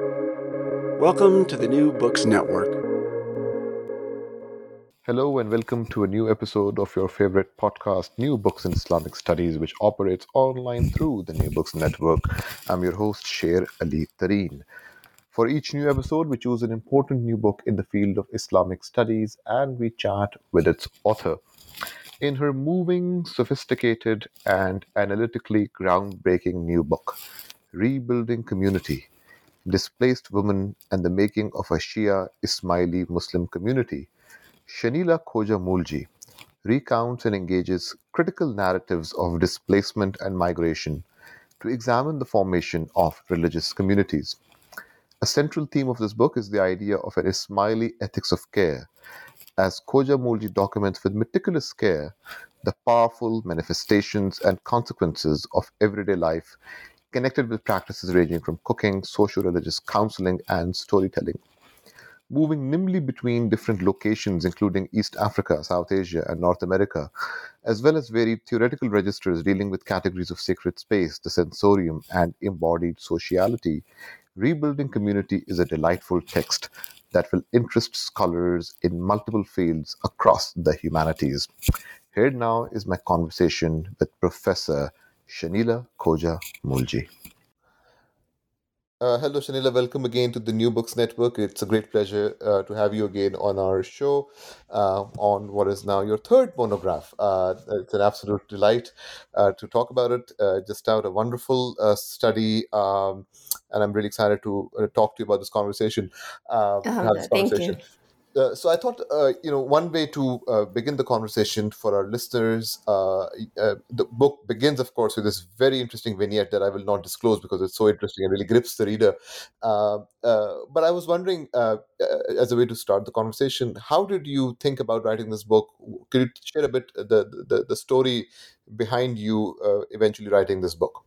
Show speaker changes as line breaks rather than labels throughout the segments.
Welcome to the New Books Network.
Hello, and welcome to a new episode of your favorite podcast, New Books in Islamic Studies, which operates online through the New Books Network. I'm your host, Sher Ali Tareen. For each new episode, we choose an important new book in the field of Islamic studies and we chat with its author. In her moving, sophisticated, and analytically groundbreaking new book, Rebuilding Community Displaced Women and the Making of a Shia Ismaili Muslim Community, Shenila Khoja Moolji recounts and engages critical narratives of displacement and migration to examine the formation of religious communities. A central theme of this book is the idea of an Ismaili ethics of care, as Khoja Moolji documents with meticulous care the powerful manifestations and consequences of everyday life connected with practices ranging from cooking, social religious counseling, and storytelling. Moving nimbly between different locations, including East Africa, South Asia, and North America, as well as varied theoretical registers dealing with categories of sacred space, the sensorium, and embodied sociality, Rebuilding Community is a delightful text that will interest scholars in multiple fields across the humanities. Here now is my conversation with Professor Shenila Khoja Moolji. Uh, hello, Shenila. Welcome again to the New Books Network. It's a great pleasure uh, to have you again on our show uh, on what is now your third monograph. Uh, it's an absolute delight uh, to talk about it. Uh, just out a wonderful uh, study, um, and I'm really excited to uh, talk to you about this conversation. Uh,
Oh,
have this
thank you.
Uh, so I thought, uh, you know, one way to uh, begin the conversation for our listeners, uh, uh, the book begins, of course, with this very interesting vignette that I will not disclose because it's so interesting and really grips the reader. But I was wondering, as a way to start the conversation, how did you think about writing this book? Could you share a bit the the, the story behind you eventually writing this book?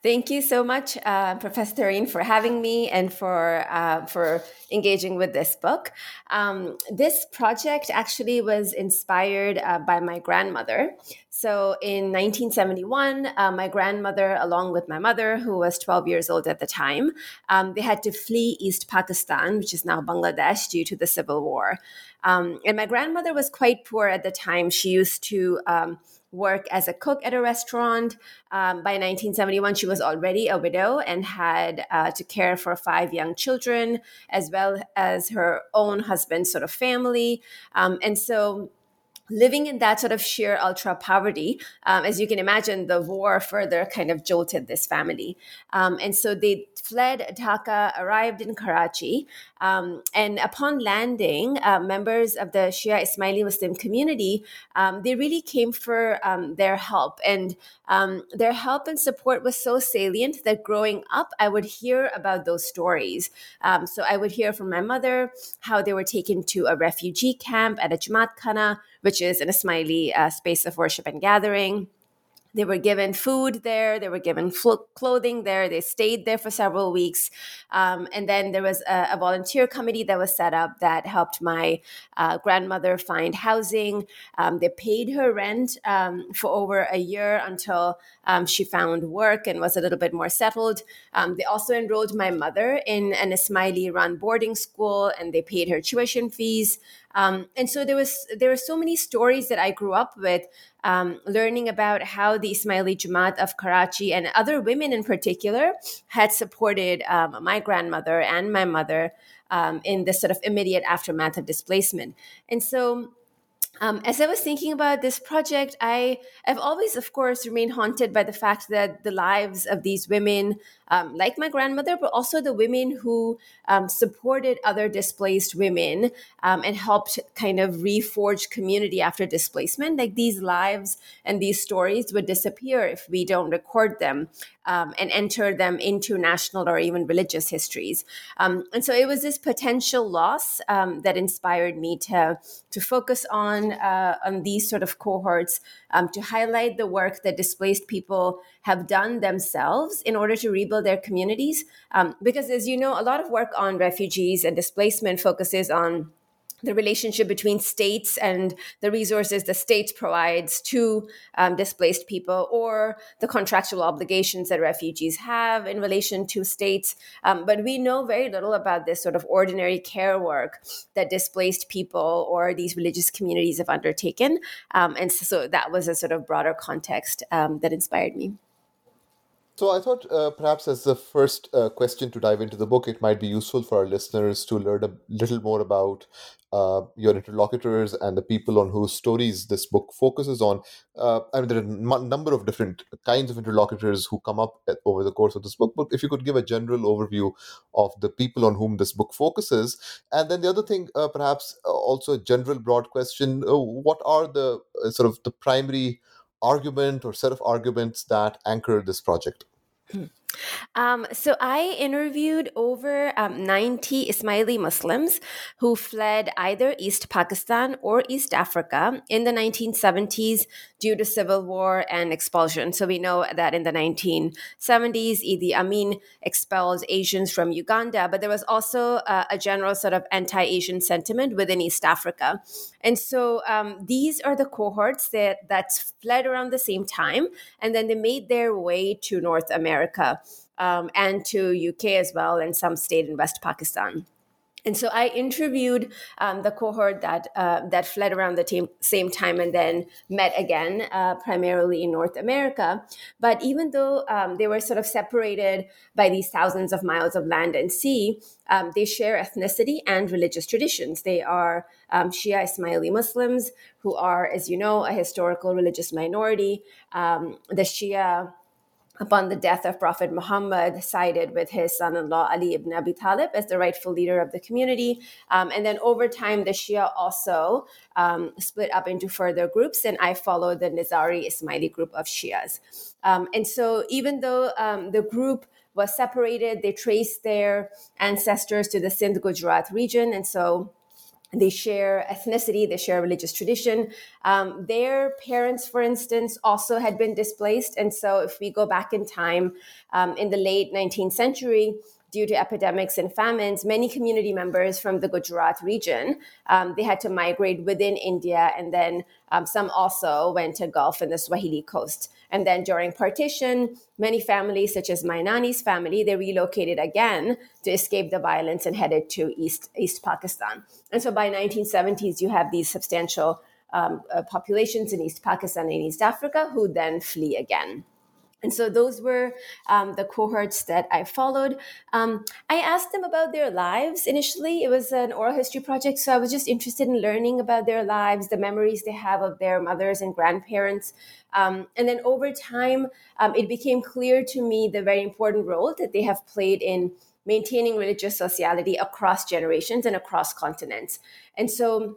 Thank you so much, uh, Professor Tareen, for having me and for uh, for engaging with this book. Um, this project actually was inspired uh, by my grandmother. So in 1971, uh, my grandmother, along with my mother, who was 12 years old at the time, um, they had to flee East Pakistan, which is now Bangladesh, due to the civil war. Um, and my grandmother was quite poor at the time. She used to um, work as a cook at a restaurant. Um, by 1971, she was already a widow and had uh, to care for five young children, as well as her own husband's sort of family. Um, and so, living in that sort of sheer ultra poverty, um, as you can imagine, the war further kind of jolted this family. Um, and so they fled Dhaka, arrived in Karachi, um, and upon landing, uh, members of the Shia Ismaili Muslim community, um, they really came for um, their help. And um, their help and support was so salient that growing up, I would hear about those stories. So I would hear from my mother how they were taken to a refugee camp at a Jamaat Khana, which is an Ismaili uh, space of worship and gathering. They were given food there. They were given clothing there. They stayed there for several weeks. Um, and then there was a, a volunteer committee that was set up that helped my uh, grandmother find housing. Um, they paid her rent um, for over a year until um, she found work and was a little bit more settled. Um, they also enrolled my mother in an Ismaili run boarding school and they paid her tuition fees. Um, and so there was there were so many stories that I grew up with, um, learning about how the Ismaili Jamaat of Karachi and other women in particular had supported um, my grandmother and my mother um, in this sort of immediate aftermath of displacement. And so um, as I was thinking about this project, I have always, of course, remained haunted by the fact that the lives of these women, um, like my grandmother, but also the women who um, supported other displaced women um, and helped kind of reforge community after displacement, like these lives and these stories would disappear if we don't record them um, and enter them into national or even religious histories. Um, and so it was this potential loss um, that inspired me to to focus on uh, on these sort of cohorts um, to highlight the work that displaced people have done themselves in order to rebuild their communities. Um, because, as you know, a lot of work on refugees and displacement focuses on the relationship between states and the resources the states provides to um, displaced people or the contractual obligations that refugees have in relation to states. Um, but we know very little about this sort of ordinary care work that displaced people or these religious communities have undertaken. Um, and so, so, that was a sort of broader context um, that inspired me
so I thought uh, perhaps as the first uh, question to dive into the book, it might be useful for our listeners to learn a little more about uh, your interlocutors and the people on whose stories this book focuses on. Uh, I mean, there are a m- number of different kinds of interlocutors who come up at, over the course of this book, but if you could give a general overview of the people on whom this book focuses. And then the other thing, uh, perhaps uh, also a general broad question what are the sort of the primary argument or set of arguments that anchor this project?
Hmm. Um, so I interviewed over um, 90 Ismaili Muslims who fled either East Pakistan or East Africa in the 1970s due to civil war and expulsion. So we know that in the 1970s, Idi Amin expelled Asians from Uganda, but there was also uh, a general sort of anti Asian sentiment within East Africa. And so um, these are the cohorts that, that fled around the same time, and then they made their way to North America um, and to UK as well, and some stayed in West Pakistan. And so I interviewed um, the cohort that uh, that fled around the t- same time and then met again, uh, primarily in North America. But even though um, they were sort of separated by these thousands of miles of land and sea, um, they share ethnicity and religious traditions. They are um, Shia Ismaili Muslims who are, as you know, a historical religious minority. Um, the Shia upon the death of Prophet Muhammad, sided with his son in law Ali ibn Abi Talib as the rightful leader of the community. Um, and then over time, the Shia also um, split up into further groups, and I follow the Nizari Ismaili group of Shias. Um, and so, even though um, the group was separated, they traced their ancestors to the Sindh Gujarat region. And so, they share ethnicity, they share religious tradition. Um, their parents, for instance, also had been displaced. And so, if we go back in time um, in the late 19th century, due to epidemics and famines, many community members from the Gujarat region um, they had to migrate within India, and then um, some also went to Gulf and the Swahili coast. And then during partition, many families, such as my Nani's family, they relocated again to escape the violence and headed to East East Pakistan. And so by 1970s, you have these substantial um, uh, populations in East Pakistan and East Africa who then flee again. And so those were um, the cohorts that I followed. Um, I asked them about their lives initially. It was an oral history project, so I was just interested in learning about their lives, the memories they have of their mothers and grandparents. Um, and then over time, um, it became clear to me the very important role that they have played in maintaining religious sociality across generations and across continents. And so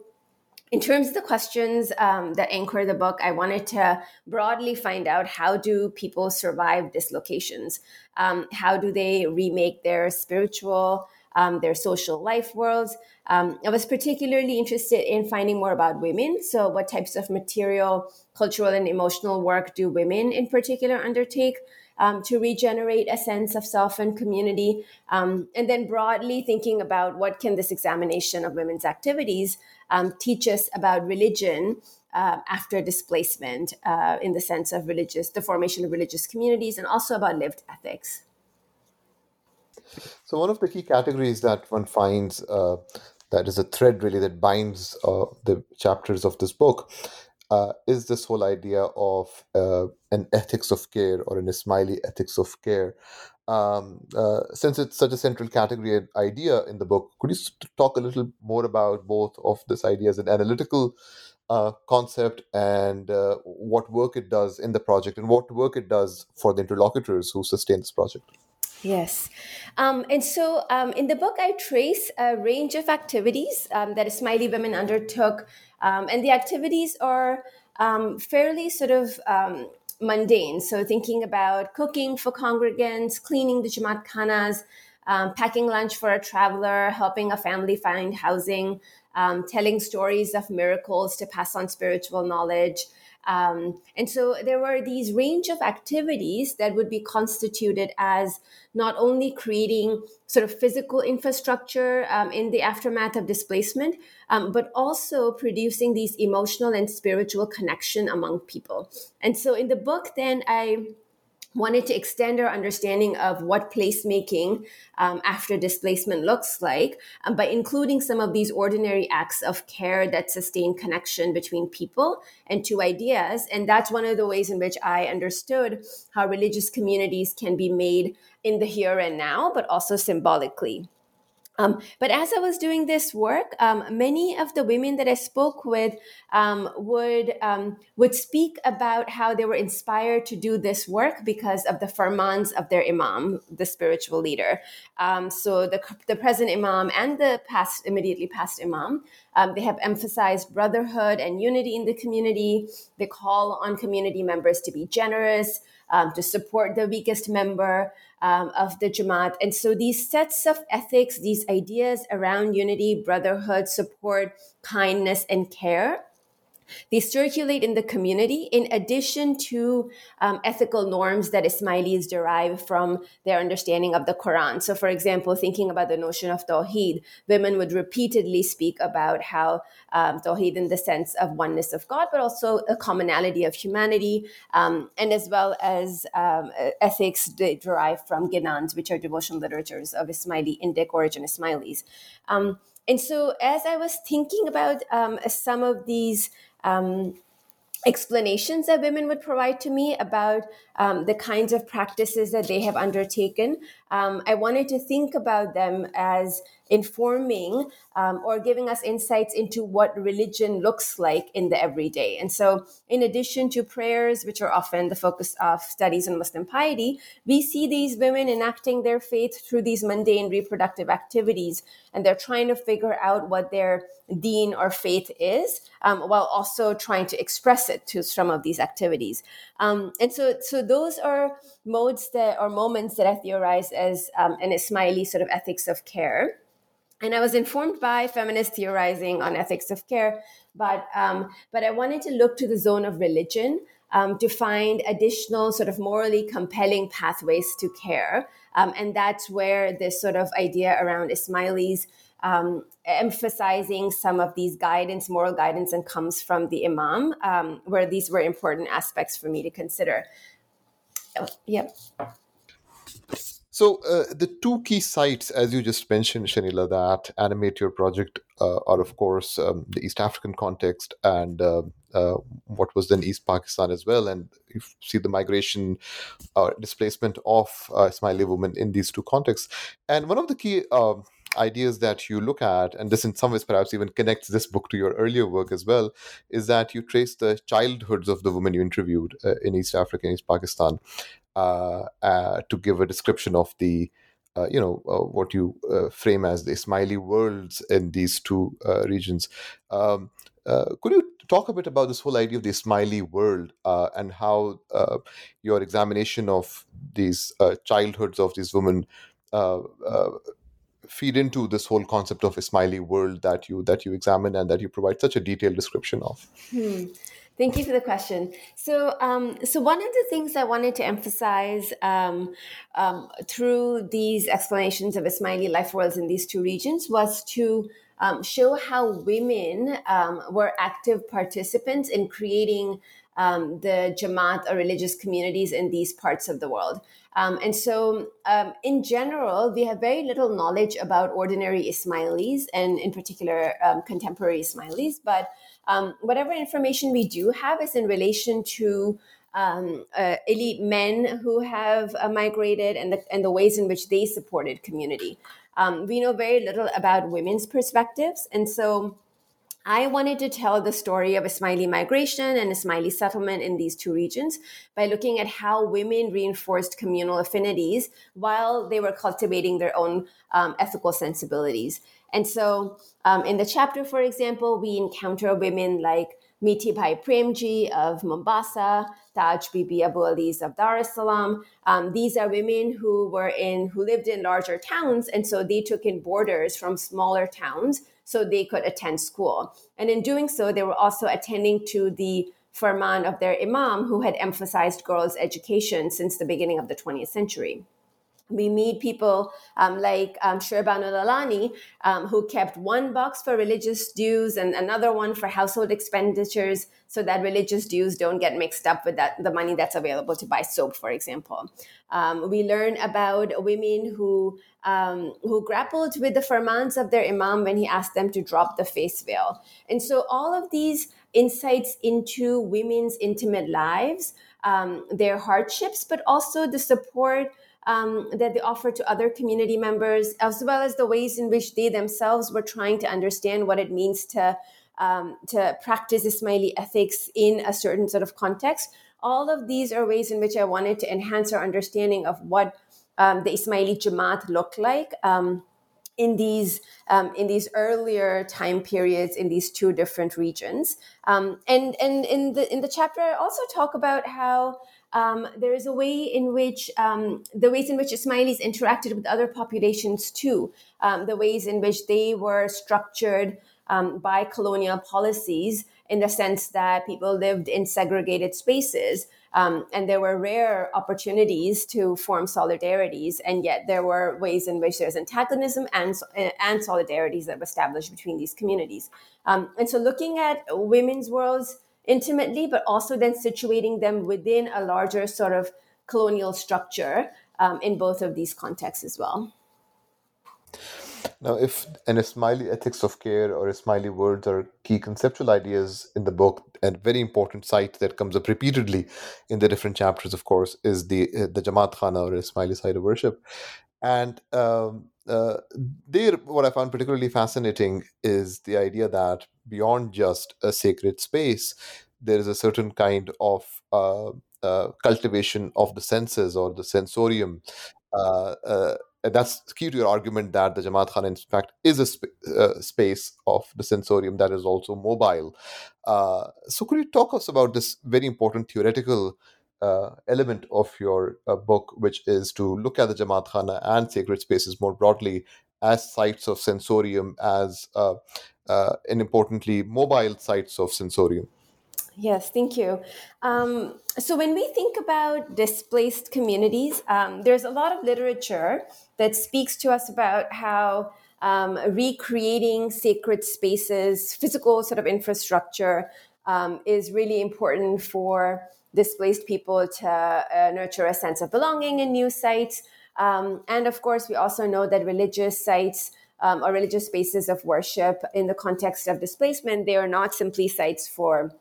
in terms of the questions um, that anchor the book, I wanted to broadly find out how do people survive dislocations? Um, how do they remake their spiritual, um, their social life worlds? Um, I was particularly interested in finding more about women. So, what types of material, cultural, and emotional work do women in particular undertake? Um, to regenerate a sense of self and community. Um, and then broadly thinking about what can this examination of women's activities um, teach us about religion uh, after displacement uh, in the sense of religious, the formation of religious communities, and also about lived ethics.
So, one of the key categories that one finds uh, that is a thread really that binds uh, the chapters of this book uh, is this whole idea of uh, an ethics of care or an Ismaili ethics of care. Um, uh, since it's such a central category and idea in the book, could you talk a little more about both of this idea as an analytical uh, concept and uh, what work it does in the project and what work it does for the interlocutors who sustain this project?
Yes. Um, and so um, in the book, I trace a range of activities um, that Ismaili women undertook. Um, and the activities are um, fairly sort of um, mundane. So thinking about cooking for congregants, cleaning the Jamaat khanas, packing lunch for a traveler, helping a family find housing, telling stories of miracles to pass on spiritual knowledge. Um, and so there were these range of activities that would be constituted as not only creating sort of physical infrastructure um, in the aftermath of displacement, um, but also producing these emotional and spiritual connection among people. And so in the book, then I wanted to extend our understanding of what placemaking um, after displacement looks like um, by including some of these ordinary acts of care that sustain connection between people and two ideas. And that's one of the ways in which I understood how religious communities can be made in the here and now, but also symbolically. Um, but as I was doing this work, um, many of the women that I spoke with um, would um, would speak about how they were inspired to do this work because of the firmans of their imam, the spiritual leader. Um, so the the present imam and the past immediately past imam, um, they have emphasized brotherhood and unity in the community. They call on community members to be generous, to support the weakest member um, of the Jamaat. And so these sets of ethics, these ideas around unity, brotherhood, support, kindness, and care they circulate in the community in addition to um, ethical norms that Ismailis derive from their understanding of the Quran. So, for example, thinking about the notion of Tawheed, women would repeatedly speak about how um, Tawheed in the sense of oneness of God, but also a commonality of humanity, um, and as well as um, ethics derived from Ginans, which are devotional literatures of Ismaili, Indic origin Ismailis. Um, and so, as I was thinking about um, some of these um, explanations that women would provide to me about um, the kinds of practices that they have undertaken, um, I wanted to think about them as informing um, or giving us insights into what religion looks like in the everyday. And so, in addition to prayers, which are often the focus of studies on Muslim piety, we see these women enacting their faith through these mundane reproductive activities. And they're trying to figure out what their deen or faith is, um, while also trying to express it through some of these activities. Um, and so, so those are modes that or moments that I theorize as um, an Ismaili sort of ethics of care. And I was informed by feminist theorizing on ethics of care, but um, but I wanted to look to the zone of religion um, to find additional sort of morally compelling pathways to care, um, and that's where this sort of idea around Ismailis um, emphasizing some of these guidance, moral guidance, and comes from the Imam, um, where these were important aspects for me to consider. Yep.
So, uh, the two key sites, as you just mentioned, Shenila, that animate your project uh, are, of course, um, the East African context and uh, uh what was then East Pakistan as well. And you see the migration or uh, displacement of uh, Ismaili women in these two contexts. And one of the key um, ideas that you look at, and this in some ways perhaps even connects this book to your earlier work as well, is that you trace the childhoods of the women you interviewed uh, in East Africa and East Pakistan uh, uh, to give a description of the uh, you know uh, what you uh, frame as the Ismaili worlds in these two regions. Um, could you talk a bit about this whole idea of the Ismaili world and how your examination of these childhoods of these women feed into this whole concept of Ismaili world that you that you examine and that you provide such a detailed description of?
Hmm. Thank you for the question. So, um, so one of the things I wanted to emphasize um, um, through these explanations of Ismaili life worlds in these two regions was to um, show how women um, were active participants in creating um, the Jamaat or religious communities in these parts of the world. Um, and so, um, in general, we have very little knowledge about ordinary Ismailis and, in particular, um, contemporary Ismailis. But um, whatever information we do have is in relation to um, uh, elite men who have uh, migrated and the, and the ways in which they supported community. Um, we know very little about women's perspectives. And so, I wanted to tell the story of Ismaili migration and Ismaili settlement in these two regions by looking at how women reinforced communal affinities while they were cultivating their own um, ethical sensibilities. And so, um, in the chapter, for example, we encounter women like Miti Bhai Premji of Mombasa, Taj Bibi Abu Ali's of Dar es Salaam. Um, these are women who were in who lived in larger towns, and so they took in boarders from smaller towns so they could attend school. And in doing so, they were also attending to the farman of their imam, who had emphasized girls' education since the beginning of the 20th century we meet people um, like um, Shirban al um, who kept one box for religious dues and another one for household expenditures so that religious dues don't get mixed up with that, the money that's available to buy soap, for example. Um, we learn about women who, um, who grappled with the farmans of their imam when he asked them to drop the face veil. And so all of these insights into women's intimate lives, um, their hardships, but also the support um, that they offer to other community members, as well as the ways in which they themselves were trying to understand what it means to um, to practice Ismaili ethics in a certain sort of context. All of these are ways in which I wanted to enhance our understanding of what um, the Ismaili Jamaat looked like um, in these um, in these earlier time periods in these two different regions. Um, and and in the in the chapter, I also talk about how um, there is a way in which um, the ways in which Ismailis interacted with other populations too, um, the ways in which they were structured um, by colonial policies in the sense that people lived in segregated spaces. Um, and there were rare opportunities to form solidarities, and yet there were ways in which there's antagonism and, and solidarities that were established between these communities. Um, and so, looking at women's worlds intimately, but also then situating them within a larger sort of colonial structure um, in both of these contexts as well.
Now, if an Ismaili ethics of care or Ismaili words are key conceptual ideas in the book, and very important site that comes up repeatedly in the different chapters, of course, is the uh, the Jamaat Khana or Ismaili site of worship. And um, uh, there, what I found particularly fascinating is the idea that beyond just a sacred space, there is a certain kind of uh, uh, cultivation of the senses or the sensorium. Uh, uh, that's key to your argument that the Jamaat Khan, in fact, is a sp- uh, space of the sensorium that is also mobile. so, could you talk us about this very important theoretical uh, element of your uh, book, which is to look at the Jamaat Khana and sacred spaces more broadly as sites of sensorium, as uh, uh and importantly, mobile sites of sensorium.
Yes, thank you. Um, so, when we think about displaced communities, um, there's a lot of literature that speaks to us about how um, recreating sacred spaces, physical sort of infrastructure, um, is really important for displaced people to uh, nurture a sense of belonging in new sites. Um, and of course, we also know that religious sites um, or religious spaces of worship in the context of displacement, they are not simply sites for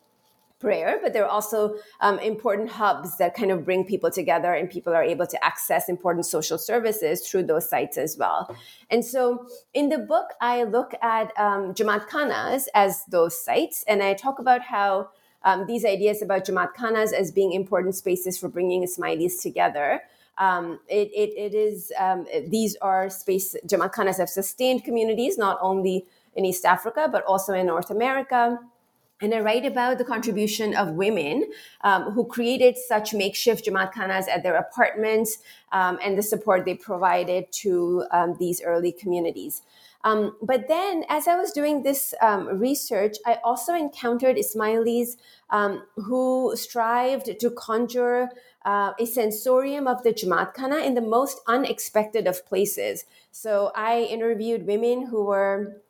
prayer, but they're also um, important hubs that kind of bring people together and people are able to access important social services through those sites as well. And so in the book, I look at um, Jamaat Khanas as those sites and I talk about how um, these ideas about Jamaat Khanas as being important spaces for bringing Ismailis together. Um, it, it, it is, um, these are space, Jamaat Khanas have sustained communities, not only in East Africa, but also in North America. And I write about the contribution of women um, who created such makeshift Jamaat Khanas at their apartments um, and the support they provided to um, these early communities. Um, but then, as I was doing this um, research, I also encountered Ismailis um, who strived to conjure uh, a sensorium of the Jamaat Khana in the most unexpected of places. So I interviewed women who were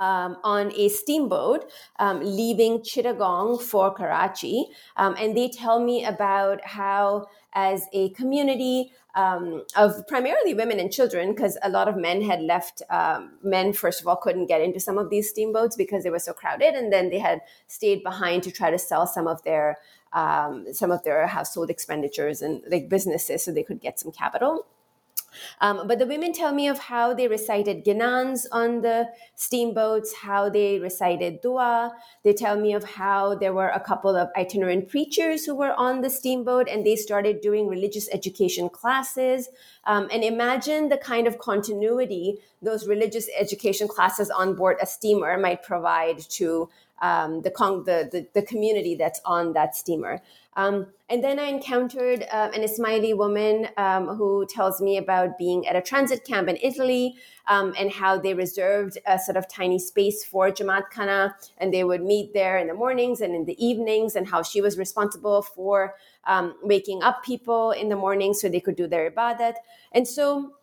um, on a steamboat um, leaving Chittagong for Karachi. Um, and they tell me about how, as a community um, of primarily women and children, because a lot of men had left, um, men, first of all, couldn't get into some of these steamboats because they were so crowded. And then they had stayed behind to try to sell some of their. Um, some of their household expenditures and like businesses so they could get some capital. Um, but the women tell me of how they recited ginans on the steamboats, how they recited dua. They tell me of how there were a couple of itinerant preachers who were on the steamboat and they started doing religious education classes. Um, and imagine the kind of continuity those religious education classes on board a steamer might provide to um, the, con- the, the, the community that's on that steamer. Um, and then I encountered uh, an Ismaili woman um, who tells me about being at a transit camp in Italy um, and how they reserved a sort of tiny space for Jamaat Khana and they would meet there in the mornings and in the evenings and how she was responsible for um, waking up people in the morning so they could do their ibadat. And so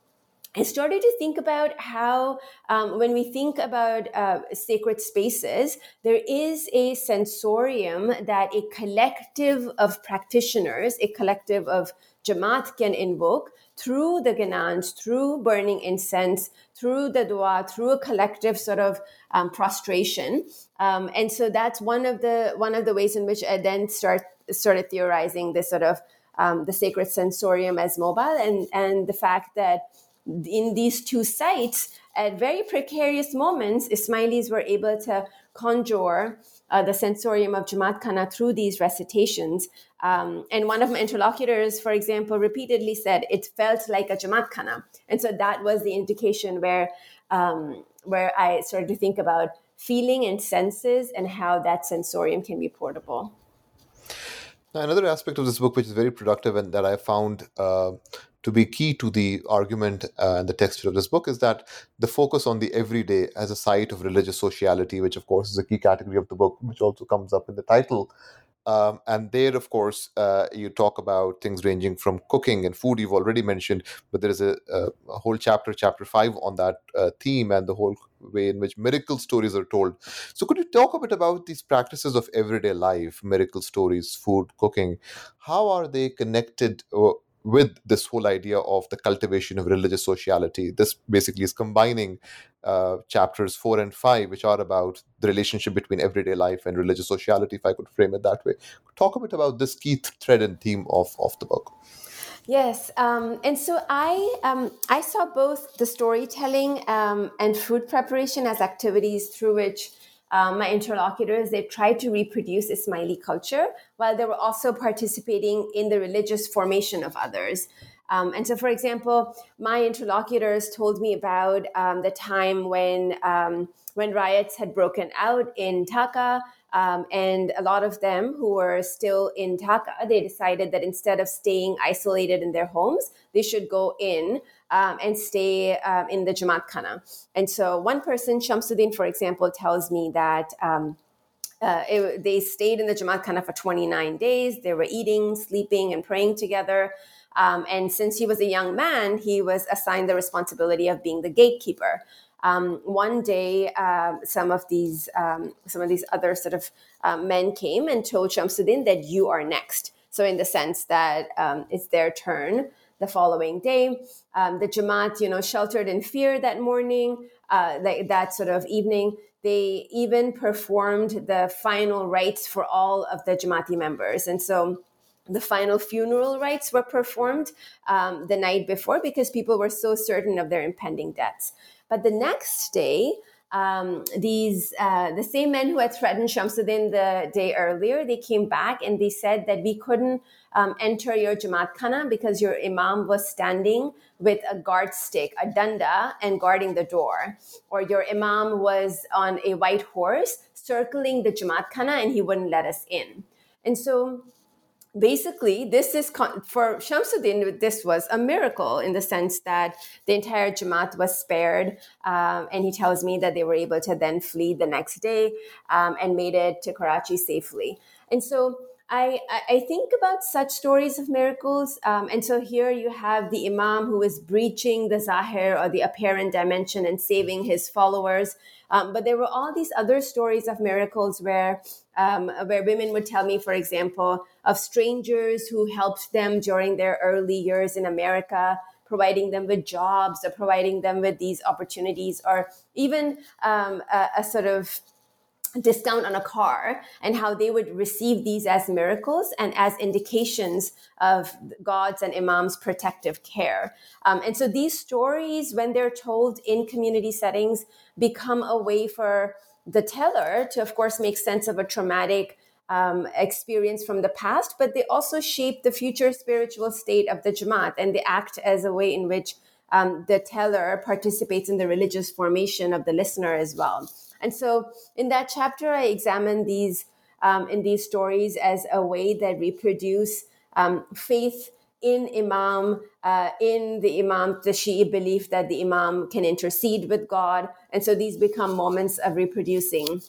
I started to think about how, um, when we think about uh, sacred spaces, there is a sensorium that a collective of practitioners, a collective of Jamaat can invoke through the ginans, through burning incense, through the dua, through a collective sort of um, prostration. Um, and so that's one of the one of the ways in which I then start started theorizing this sort of um, the sacred sensorium as mobile and and the fact that in these two sites, at very precarious moments, Ismailis were able to conjure uh, the sensorium of Jamaat Khana through these recitations. Um, and one of my interlocutors, for example, repeatedly said it felt like a Jamaat Khana. And so that was the indication where, um, where I started to think about feeling and senses and how that sensorium can be portable.
Now, another aspect of this book, which is very productive and that I found uh, to be key to the argument uh, and the texture of this book is that the focus on the everyday as a site of religious sociality, which of course is a key category of the book, which also comes up in the title. Um, and there, of course, uh, you talk about things ranging from cooking and food, you've already mentioned, but there is a, a, a whole chapter, chapter five, on that uh, theme and the whole way in which miracle stories are told. So, could you talk a bit about these practices of everyday life, miracle stories, food, cooking? How are they connected? With this whole idea of the cultivation of religious sociality. This basically is combining uh, chapters four and five, which are about the relationship between everyday life and religious sociality, if I could frame it that way. Talk a bit about this key thread and theme of, of the book.
Yes, um, and so I um, I saw both the storytelling um, and food preparation as activities through which um, my interlocutors, they tried to reproduce Ismaili culture while they were also participating in the religious formation of others. Um, and so, for example, my interlocutors told me about um, the time when um, when riots had broken out in Dhaka, um, and a lot of them who were still in Dhaka, they decided that instead of staying isolated in their homes, they should go in um, and stay um, in the Jamaat Khana. And so one person, Shamsuddin, for example, tells me that um, uh, it, they stayed in the Jamaat Khana for 29 days. They were eating, sleeping, and praying together. Um, and since he was a young man, he was assigned the responsibility of being the gatekeeper. Um, one day, uh, some of these um, some of these other sort of uh, men came and told Shamsuddin that you are next. So, in the sense that um, it's their turn the following day. Um, the Jamaat, you know, sheltered in fear that morning, uh, that, that sort of evening. They even performed the final rites for all of the Jamaati members. And so the final funeral rites were performed um, the night before because people were so certain of their impending deaths. But the next day, um, these uh, the same men who had threatened Shamsuddin the day earlier, they came back and they said that we couldn't um, enter your Jamaat Khana because your Imam was standing with a guard stick, a danda, and guarding the door. Or your Imam was on a white horse circling the Jamaat Khana and he wouldn't let us in. And so basically this is for Shamsuddin this was a miracle in the sense that the entire Jamaat was spared um, and he tells me that they were able to then flee the next day um, and made it to Karachi safely. And so I, I think about such stories of miracles. Um, and so here you have the Imam who is breaching the Zahir or the apparent dimension and saving his followers. Um, but there were all these other stories of miracles where, um, where women would tell me, for example, of strangers who helped them during their early years in America, providing them with jobs or providing them with these opportunities, or even um, a, a sort of discount on a car and how they would receive these as miracles and as indications of God's and Imam's protective care. Um, and so these stories, when they're told in community settings, become a way for the teller to, of course, make sense of a traumatic um, experience from the past, but they also shape the future spiritual state of the Jamaat and they act as a way in which um, the teller participates in the religious formation of the listener as well. And so in that chapter, I examine these um, in these stories as a way that reproduce um, faith in Imam, uh, in the Imam, the Shi'i belief that the Imam can intercede with God. And so these become moments of reproducing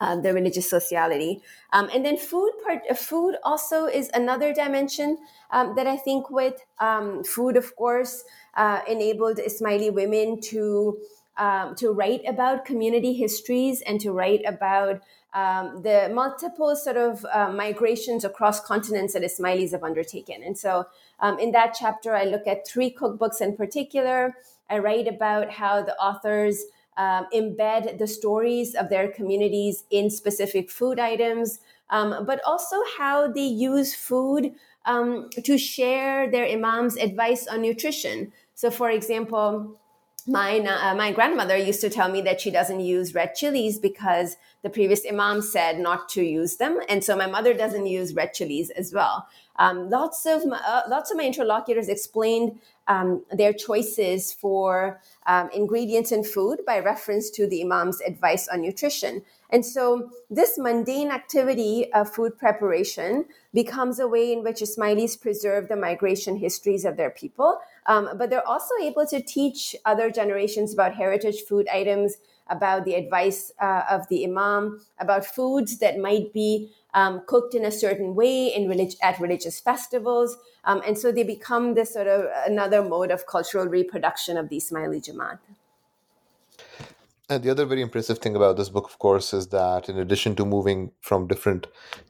uh, the religious sociality. Um, and then food part, uh, food also is another dimension um, that I think with um, food, of course, uh, enabled Ismaili women to um, to write about community histories and to write about um, the multiple sort of uh, migrations across continents that Ismailis have undertaken. And so, um, in that chapter, I look at three cookbooks in particular. I write about how the authors um, embed the stories of their communities in specific food items, um, but also how they use food um, to share their imams' advice on nutrition. So, for example, my uh, my grandmother used to tell me that she doesn't use red chilies because the previous imam said not to use them, and so my mother doesn't use red chilies as well. Um, lots of my, uh, lots of my interlocutors explained um, their choices for um, ingredients in food by reference to the imam's advice on nutrition. And so, this mundane activity of food preparation becomes a way in which Ismailis preserve the migration histories of their people. Um, but they're also able to teach other generations about heritage food items, about the advice uh, of the imam, about foods that might be um, cooked in a certain way in relig- at religious festivals. Um, and so they become this sort of another mode of cultural reproduction of the Ismaili Jamaat.
And the other very impressive thing about this book, of course, is that in addition to moving from different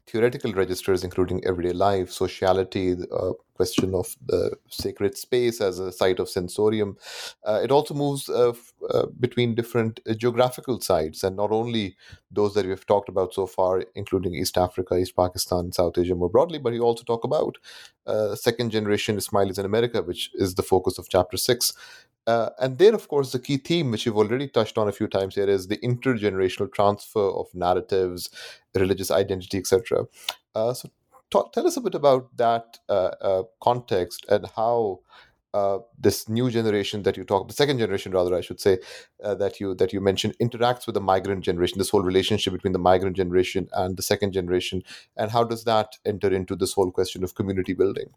theoretical registers, including everyday life, sociality, the uh, question of the sacred space as a site of sensorium, uh, it also moves uh, f- uh, between different uh, geographical sites, and not only those that we've talked about so far, including East Africa, East Pakistan, South Asia more broadly, but you also talk about uh, second generation Ismailis in America, which is the focus of chapter six. Uh, and then, of course, the key theme, which you've already touched on a few times here, is the intergenerational transfer of narratives, religious identity, etc. Uh, so, talk, tell us a bit about that uh, uh context and how uh, this new generation that you talk, the second generation, rather, I should say, uh, that you that you mentioned, interacts with the migrant generation. This whole relationship between the migrant generation and the second generation, and how does that enter into this whole question of community building?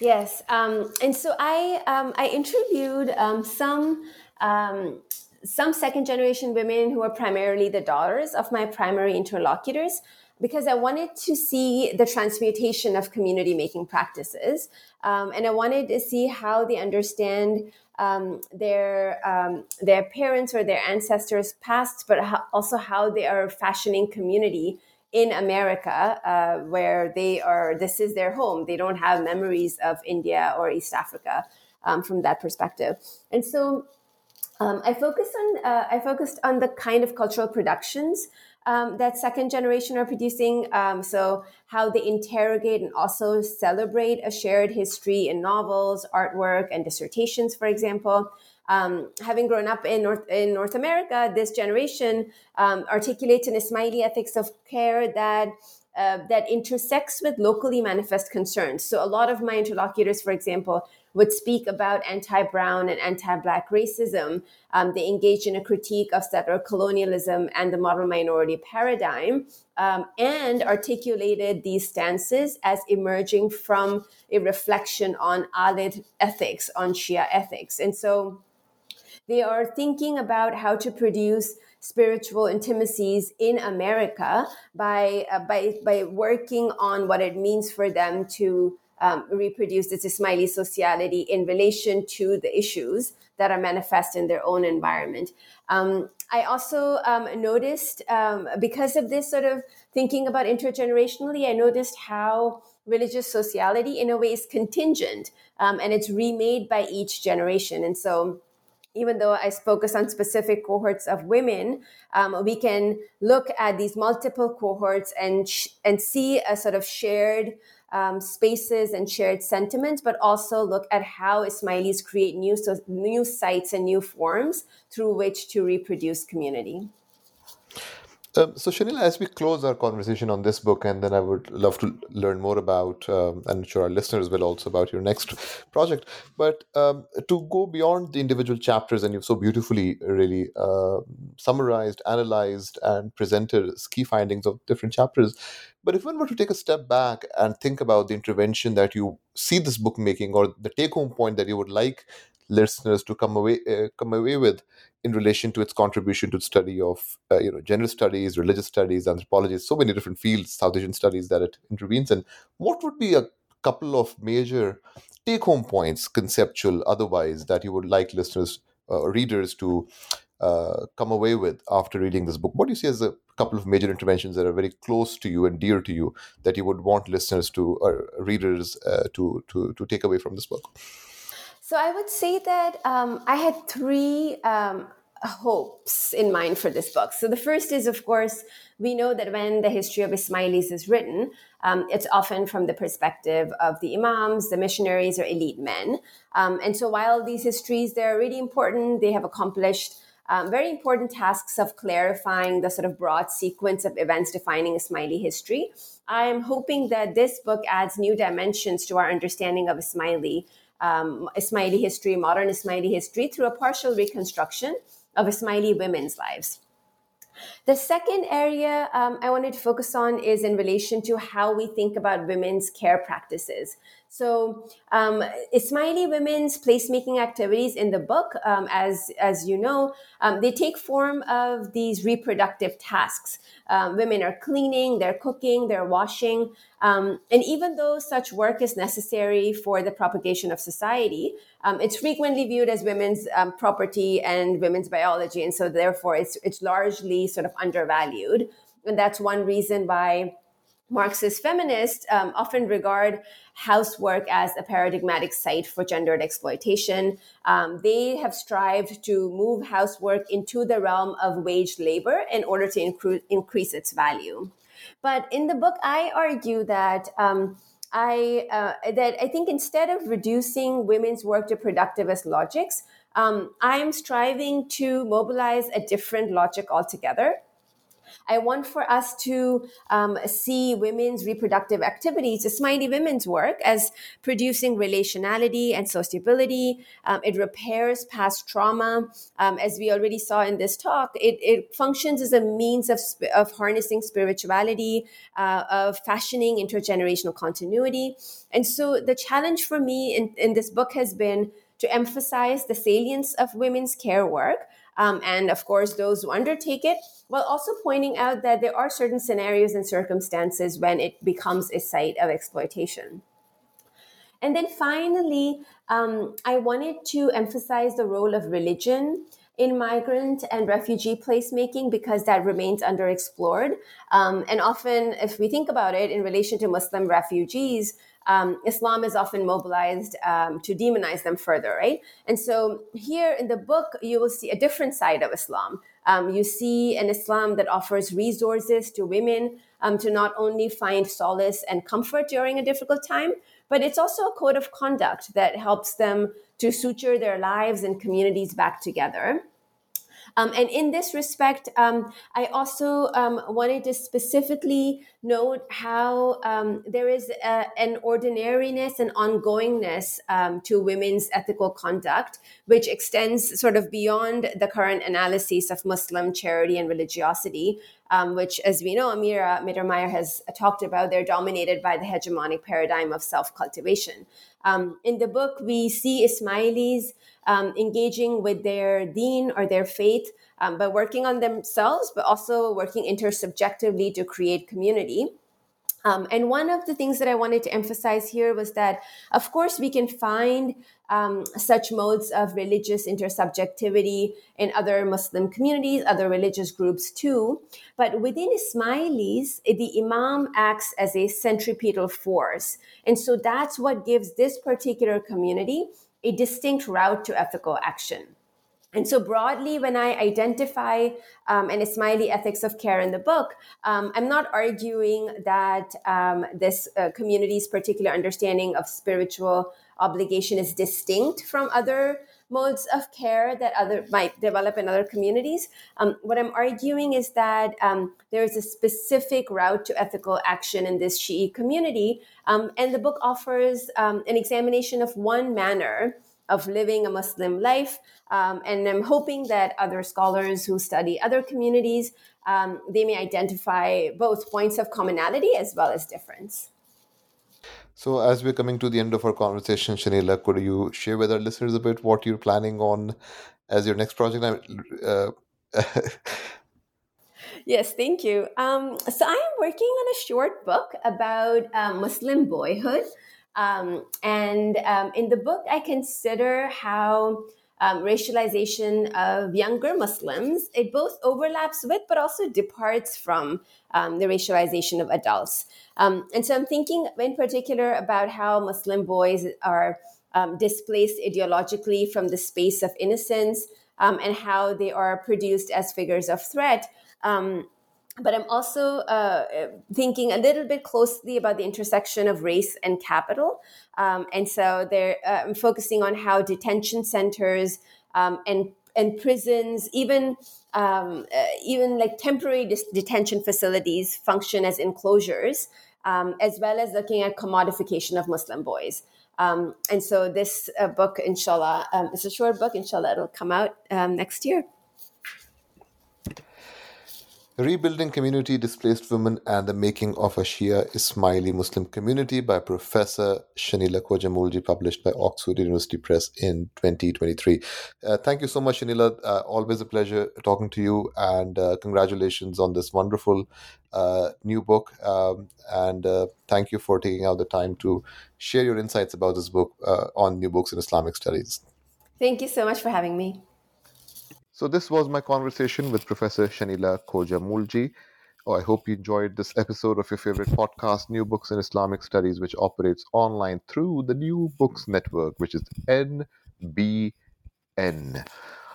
Yes, um, and so I um, I interviewed um, some um, some second generation women who are primarily the daughters of my primary interlocutors because I wanted to see the transmutation of community making practices, um, and I wanted to see how they understand um, their um, their parents or their ancestors past, but also how they are fashioning community in America, uh, where they are, this is their home. They don't have memories of India or East Africa um, from that perspective. And so um, I focused on uh, I focused on the kind of cultural productions um, that second generation are producing. Um, so how they interrogate and also celebrate a shared history in novels, artwork, and dissertations, for example um, having grown up in North in North America, this generation um, articulates an Ismaili ethics of care that uh, that intersects with locally manifest concerns. So a lot of my interlocutors, for example, would speak about anti-brown and anti-black racism. Um, they engaged in a critique of settler colonialism and the model minority paradigm, um, and articulated these stances as emerging from a reflection on Alit ethics, on Shia ethics, and so they are thinking about how to produce spiritual intimacies in America by, uh, by, by working on what it means for them to um, reproduce this Ismaili sociality in relation to the issues that are manifest in their own environment. Um, I also um, noticed, um, because of this sort of thinking about intergenerationally, I noticed how religious sociality, in a way, is contingent um, and it's remade by each generation. And so, even though I focus on specific cohorts of women, um, we can look at these multiple cohorts and sh- and see a sort of shared um, spaces and shared sentiments, but also look at how Ismailis create new so, new sites and new forms through which to reproduce community.
Um, so, Shenila, as we close our conversation on this book, and then I would love to learn more about, um, and I'm sure our listeners will also, about your next project. But um, to go beyond the individual chapters, and you've so beautifully really uh, summarized, analyzed, and presented key findings of different chapters. But if one were to take a step back and think about the intervention that you see this book making, or the take home point that you would like listeners to come away uh, come away with in relation to its contribution to the study of uh, you know gender studies, religious studies, anthropology, so many different fields, South Asian studies that it intervenes in. What would be a couple of major take home points, conceptual, otherwise, that you would like listeners, uh, readers to uh, come away with after reading this book? What do you see as a couple of major interventions that are very close to you and dear to you that you would want listeners to or readers uh, to to to take away from this book?
So I would say that um, I had three um, hopes in mind for this book. So the first is, of course, we know that when the history of Ismailis is written, um, it's often from the perspective of the imams, the missionaries, or elite men. Um, and so while these histories they're really important, they have accomplished um, very important tasks of clarifying the sort of broad sequence of events defining Ismaili history. I'm hoping that this book adds new dimensions to our understanding of Ismaili um, Ismaili history, modern Ismaili history, through a partial reconstruction of Ismaili women's lives. The second area um, I wanted to focus on is in relation to how we think about women's care practices. So, um, Ismaili women's placemaking activities in the book, um, as as you know, um, they take form of these reproductive tasks. Um, women are cleaning, they're cooking, they're washing, um, and even though such work is necessary for the propagation of society, um, it's frequently viewed as women's property and women's biology, and so therefore it's it's largely sort of undervalued, and that's one reason why Marxist feminists um, often regard housework as a paradigmatic site for gendered exploitation. Um, they have strived to move housework into the realm of wage labor in order to incre- increase its value. But in the book, I argue that. Um, I uh, that I think instead of reducing women's work to productivist logics, um, I'm striving to mobilize a different logic altogether I want for us to um, see women's reproductive activities, Ismaili women's work, as producing relationality and sociability. Um, it repairs past trauma. Um, as we already saw in this talk, it, it functions as a means of, of harnessing spirituality, uh, of fashioning intergenerational continuity. And so the challenge for me in, in this book has been to emphasize the salience of women's care work um, and of course those who undertake it, while also pointing out that there are certain scenarios and circumstances when it becomes a site of exploitation. And then finally, um, I wanted to emphasize the role of religion in migrant and refugee placemaking because that remains underexplored. Um, and often, if we think about it in relation to Muslim refugees, um, Islam is often mobilized um, to demonize them further, right? And so here in the book, you will see a different side of Islam. Um, you see an Islam that offers resources to women um, to not only find solace and comfort during a difficult time, but it's also a code of conduct that helps them to suture their lives and communities back together. Um, and in this respect, um, I also um, wanted to specifically note how um, there is a, an ordinariness and ongoingness um, to women's ethical conduct, which extends sort of beyond the current analyses of Muslim charity and religiosity. Um, which, as we know, Amira Mittermaier has talked about, they're dominated by the hegemonic paradigm of self cultivation. Um, in the book, we see Ismailis um, engaging with their deen or their faith um, by working on themselves, but also working intersubjectively to create community. Um, and one of the things that I wanted to emphasize here was that, of course, we can find um, such modes of religious intersubjectivity in other Muslim communities, other religious groups too. But within Ismailis, the Imam acts as a centripetal force. And so that's what gives this particular community a distinct route to ethical action. And so, broadly, when I identify um, an Ismaili ethics of care in the book, um, I'm not arguing that um, this uh, community's particular understanding of spiritual obligation is distinct from other modes of care that other might develop in other communities. Um, what I'm arguing is that um, there is a specific route to ethical action in this Shi'i community, um, and the book offers an examination of one manner of living a Muslim life. Um, and I'm hoping that other scholars who study other communities um, they may identify both points of commonality as well as difference.
So, as we're coming to the end of our conversation, Shenila, could you share with our listeners a bit what you're planning on as your next project? Uh,
yes, thank you. Um, so, I am working on a short book about um, Muslim boyhood. Um, and um, in the book, I consider how um, racialization of younger Muslims, it both overlaps with but also departs from um, the racialization of adults. Um, and so I'm thinking in particular about how Muslim boys are um, displaced ideologically from the space of innocence and how they are produced as figures of threat. Um, but I'm also uh, thinking a little bit closely about the intersection of race and capital. Um, and so they're uh, focusing on how detention centers um, and and prisons, even um, uh, even like temporary dis- detention facilities, function as enclosures, um, as well as looking at commodification of Muslim boys. Um, and so this uh, book, inshallah, um, it's a short book. Inshallah, it'll come out next year.
Rebuilding Community Displaced Women and the Making of a Shia Ismaili Muslim Community by Professor Shenila Khoja published by Oxford University Press in 2023. Uh, thank you so much, Shenila. Uh, always a pleasure talking to you, and uh, congratulations on this wonderful uh, new book. Um, and uh, thank you for taking out the time to share your insights about this book uh, on new books in Islamic studies.
Thank you so much for having me.
So this was my conversation with Professor Shenila Khoja Moolji. Oh, I hope you enjoyed this episode of your favorite podcast, New Books in Islamic Studies, which operates online through the New Books Network, which is NBN.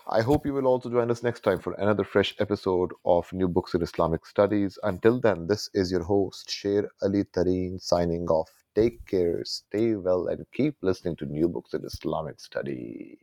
I hope you will also join us next time for another fresh episode of New Books in Islamic Studies. Until then, this is your host, Sher Ali Tareen, signing off. Take care, stay well, and keep listening to New Books in Islamic Studies.